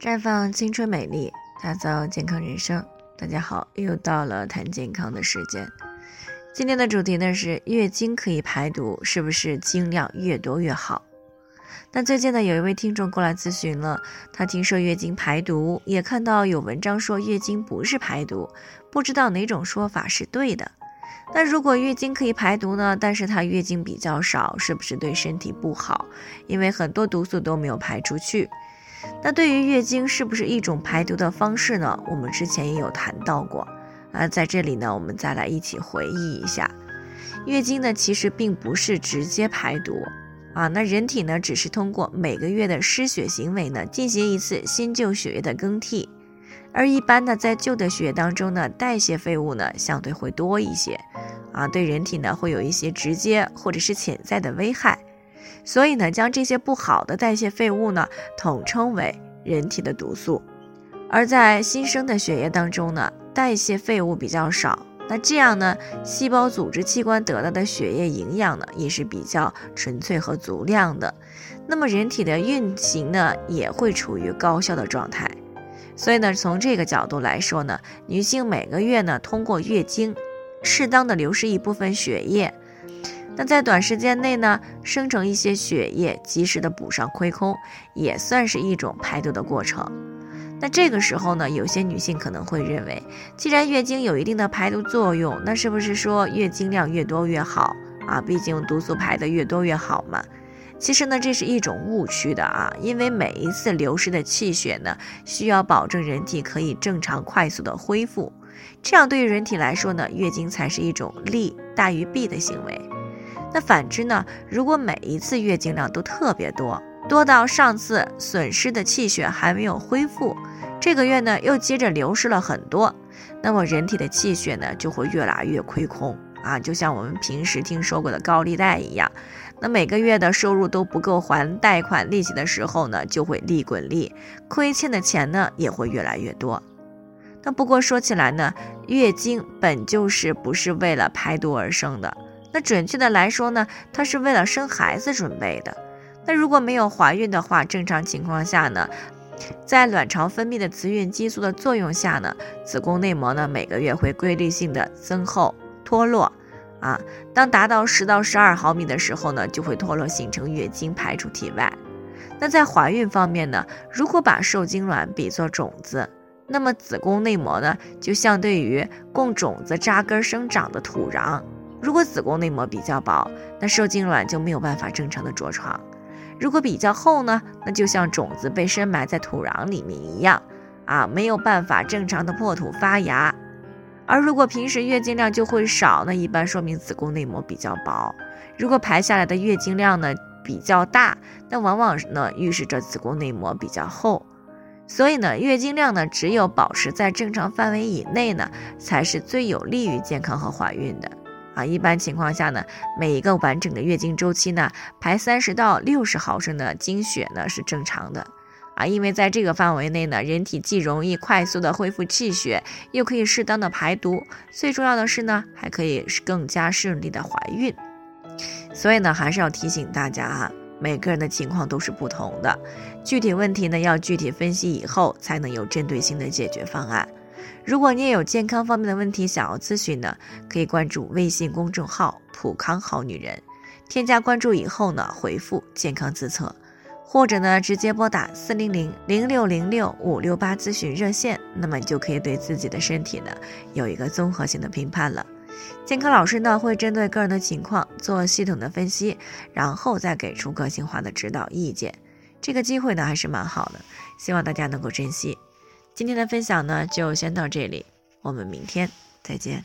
绽放青春美丽，打造健康人生。大家好，又到了谈健康的时间。今天的主题呢是月经可以排毒，是不是经量越多越好？那最近呢，有一位听众过来咨询了，他听说月经排毒，也看到有文章说月经不是排毒，不知道哪种说法是对的。那如果月经可以排毒呢？但是他月经比较少，是不是对身体不好？因为很多毒素都没有排出去。那对于月经是不是一种排毒的方式呢？我们之前也有谈到过。啊，在这里呢，我们再来一起回忆一下，月经呢其实并不是直接排毒。啊，那人体呢只是通过每个月的失血行为呢进行一次新旧血液的更替，而一般呢在旧的血液当中呢代谢废物呢相对会多一些。啊，对人体呢会有一些直接或者是潜在的危害。所以呢，将这些不好的代谢废物呢，统称为人体的毒素。而在新生的血液当中呢，代谢废物比较少，那这样呢，细胞、组织、器官得到的血液营养呢，也是比较纯粹和足量的。那么人体的运行呢，也会处于高效的状态。所以呢，从这个角度来说呢，女性每个月呢，通过月经，适当的流失一部分血液。那在短时间内呢，生成一些血液，及时的补上亏空，也算是一种排毒的过程。那这个时候呢，有些女性可能会认为，既然月经有一定的排毒作用，那是不是说月经量越多越好啊？毕竟毒素排的越多越好嘛。其实呢，这是一种误区的啊，因为每一次流失的气血呢，需要保证人体可以正常快速的恢复，这样对于人体来说呢，月经才是一种利大于弊的行为。那反之呢？如果每一次月经量都特别多，多到上次损失的气血还没有恢复，这个月呢又接着流失了很多，那么人体的气血呢就会越来越亏空啊，就像我们平时听说过的高利贷一样，那每个月的收入都不够还贷款利息的时候呢，就会利滚利，亏欠的钱呢也会越来越多。那不过说起来呢，月经本就是不是为了排毒而生的。那准确的来说呢，它是为了生孩子准备的。那如果没有怀孕的话，正常情况下呢，在卵巢分泌的雌孕激素的作用下呢，子宫内膜呢每个月会规律性的增厚脱落，啊，当达到十到十二毫米的时候呢，就会脱落形成月经排出体外。那在怀孕方面呢，如果把受精卵比作种子，那么子宫内膜呢就相对于供种子扎根生长的土壤。如果子宫内膜比较薄，那受精卵就没有办法正常的着床；如果比较厚呢，那就像种子被深埋在土壤里面一样，啊，没有办法正常的破土发芽。而如果平时月经量就会少，那一般说明子宫内膜比较薄；如果排下来的月经量呢比较大，那往往呢预示着子宫内膜比较厚。所以呢，月经量呢只有保持在正常范围以内呢，才是最有利于健康和怀孕的。啊，一般情况下呢，每一个完整的月经周期呢，排三十到六十毫升的经血呢是正常的。啊，因为在这个范围内呢，人体既容易快速的恢复气血，又可以适当的排毒，最重要的是呢，还可以更加顺利的怀孕。所以呢，还是要提醒大家啊，每个人的情况都是不同的，具体问题呢要具体分析以后，才能有针对性的解决方案。如果你也有健康方面的问题想要咨询呢，可以关注微信公众号“普康好女人”，添加关注以后呢，回复“健康自测”，或者呢直接拨打四零零零六零六五六八咨询热线，那么你就可以对自己的身体呢有一个综合性的评判了。健康老师呢会针对个人的情况做系统的分析，然后再给出个性化的指导意见。这个机会呢还是蛮好的，希望大家能够珍惜。今天的分享呢，就先到这里，我们明天再见。